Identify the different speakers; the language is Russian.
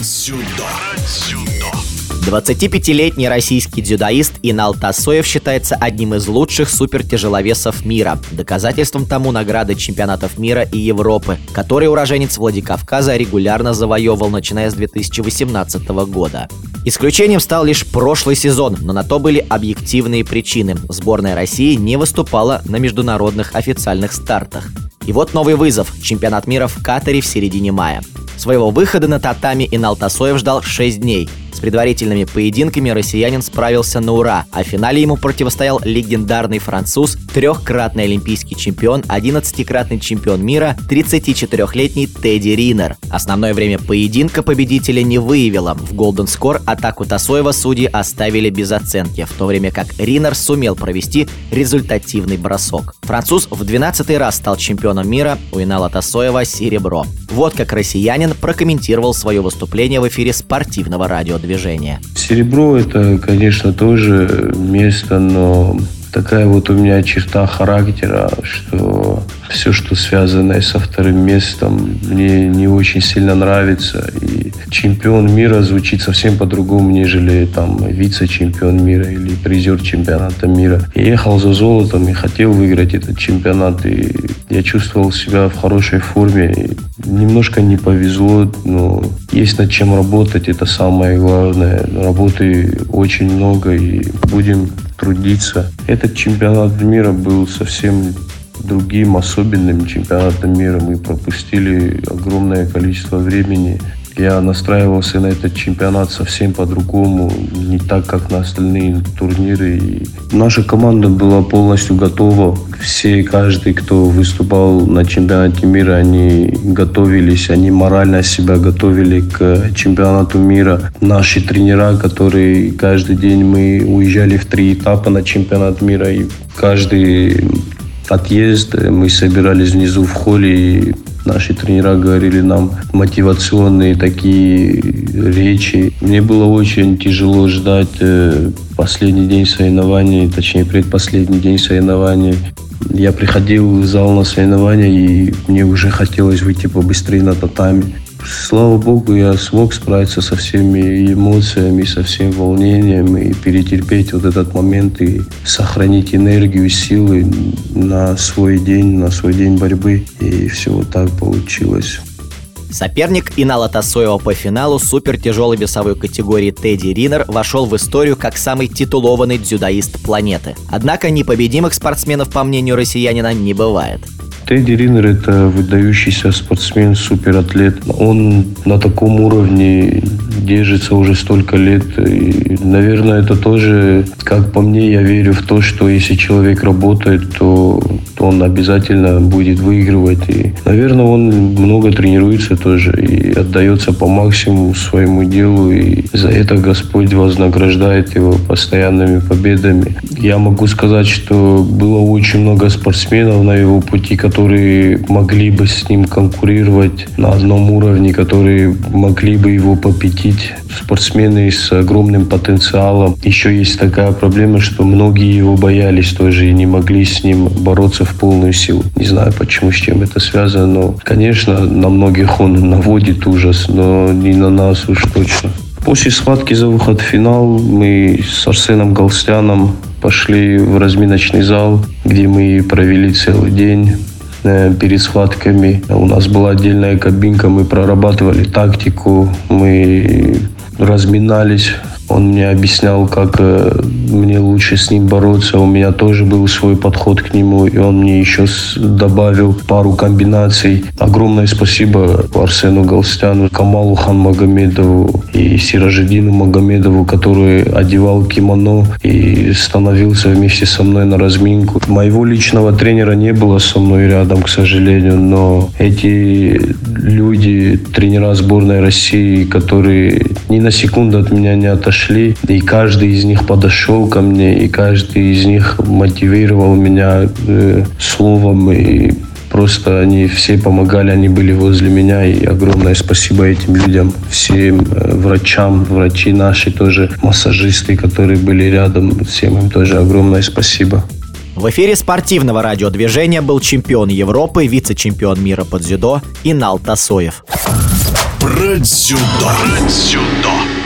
Speaker 1: дзюдо.
Speaker 2: 25-летний российский дзюдоист Инал Тасоев считается одним из лучших супертяжеловесов мира. Доказательством тому награды чемпионатов мира и Европы, которые уроженец Владикавказа регулярно завоевывал, начиная с 2018 года. Исключением стал лишь прошлый сезон, но на то были объективные причины. Сборная России не выступала на международных официальных стартах. И вот новый вызов – чемпионат мира в Катаре в середине мая. Своего выхода на татами Инал Тасоев ждал 6 дней. С предварительными поединками россиянин справился на ура, а в финале ему противостоял легендарный француз, трехкратный олимпийский чемпион, 11-кратный чемпион мира, 34-летний Тедди Ринер. Основное время поединка победителя не выявило. В Golden Score атаку Тасоева судьи оставили без оценки, в то время как Ринер сумел провести результативный бросок. Француз в 12 раз стал чемпионом мира, у Инала Тасоева серебро. Вот как россиянин прокомментировал свое выступление в эфире спортивного радиодвижения.
Speaker 3: Серебро – это, конечно, тоже место, но такая вот у меня черта характера, что все, что связано со вторым местом, мне не очень сильно нравится. И чемпион мира звучит совсем по-другому, нежели там вице-чемпион мира или призер чемпионата мира. Я ехал за золотом и хотел выиграть этот чемпионат, и я чувствовал себя в хорошей форме. Немножко не повезло, но есть над чем работать, это самое главное. Работы очень много, и будем трудиться. Этот чемпионат мира был совсем другим особенным чемпионатом мира. Мы пропустили огромное количество времени. Я настраивался на этот чемпионат совсем по-другому, не так, как на остальные турниры. И наша команда была полностью готова. Все, каждый, кто выступал на чемпионате мира, они готовились, они морально себя готовили к чемпионату мира. Наши тренера, которые каждый день мы уезжали в три этапа на чемпионат мира, и каждый отъезд мы собирались внизу в холле и Наши тренера говорили нам мотивационные такие речи. Мне было очень тяжело ждать э, последний день соревнований, точнее предпоследний день соревнований. Я приходил в зал на соревнования, и мне уже хотелось выйти побыстрее на татами. Слава богу, я смог справиться со всеми эмоциями, со всем волнением и перетерпеть вот этот момент и сохранить энергию, силы на свой день, на свой день борьбы. И все вот так получилось.
Speaker 2: Соперник Инала Тасоева по финалу супер тяжелой весовой категории Тедди Ринер вошел в историю как самый титулованный дзюдоист планеты. Однако непобедимых спортсменов, по мнению россиянина, не бывает.
Speaker 3: Тедди Ринер – это выдающийся спортсмен, суператлет. Он на таком уровне держится уже столько лет. И, наверное, это тоже, как по мне, я верю в то, что если человек работает, то, то он обязательно будет выигрывать. И, наверное, он много тренируется тоже и отдается по максимуму своему делу. И за это Господь вознаграждает его постоянными победами. Я могу сказать, что было очень много спортсменов на его пути, которые могли бы с ним конкурировать на одном уровне, которые могли бы его победить. Спортсмены с огромным потенциалом. Еще есть такая проблема, что многие его боялись тоже и не могли с ним бороться в полную силу. Не знаю, почему, с чем это связано, но, конечно, на многих он наводит ужас, но не на нас уж точно. После схватки за выход в финал мы с Арсеном Галстяном пошли в разминочный зал, где мы провели целый день. Э, перед схватками. У нас была отдельная кабинка, мы прорабатывали тактику, мы разминались он мне объяснял, как э, мне лучше с ним бороться. У меня тоже был свой подход к нему, и он мне еще добавил пару комбинаций. Огромное спасибо Арсену Галстяну, Камалу Ханмагомедову и Сиражедину Магомедову, который одевал кимоно и становился вместе со мной на разминку. Моего личного тренера не было со мной рядом, к сожалению, но эти люди, тренера сборной России, которые ни на секунду от меня не отошли, подошли, и каждый из них подошел ко мне, и каждый из них мотивировал меня э, словом, и просто они все помогали, они были возле меня, и огромное спасибо этим людям, всем э, врачам, врачи наши тоже, массажисты, которые были рядом, всем им тоже огромное спасибо.
Speaker 2: В эфире спортивного радиодвижения был чемпион Европы, вице-чемпион мира по дзюдо Инал Тасоев.
Speaker 1: Про дзюдо. Про дзюдо.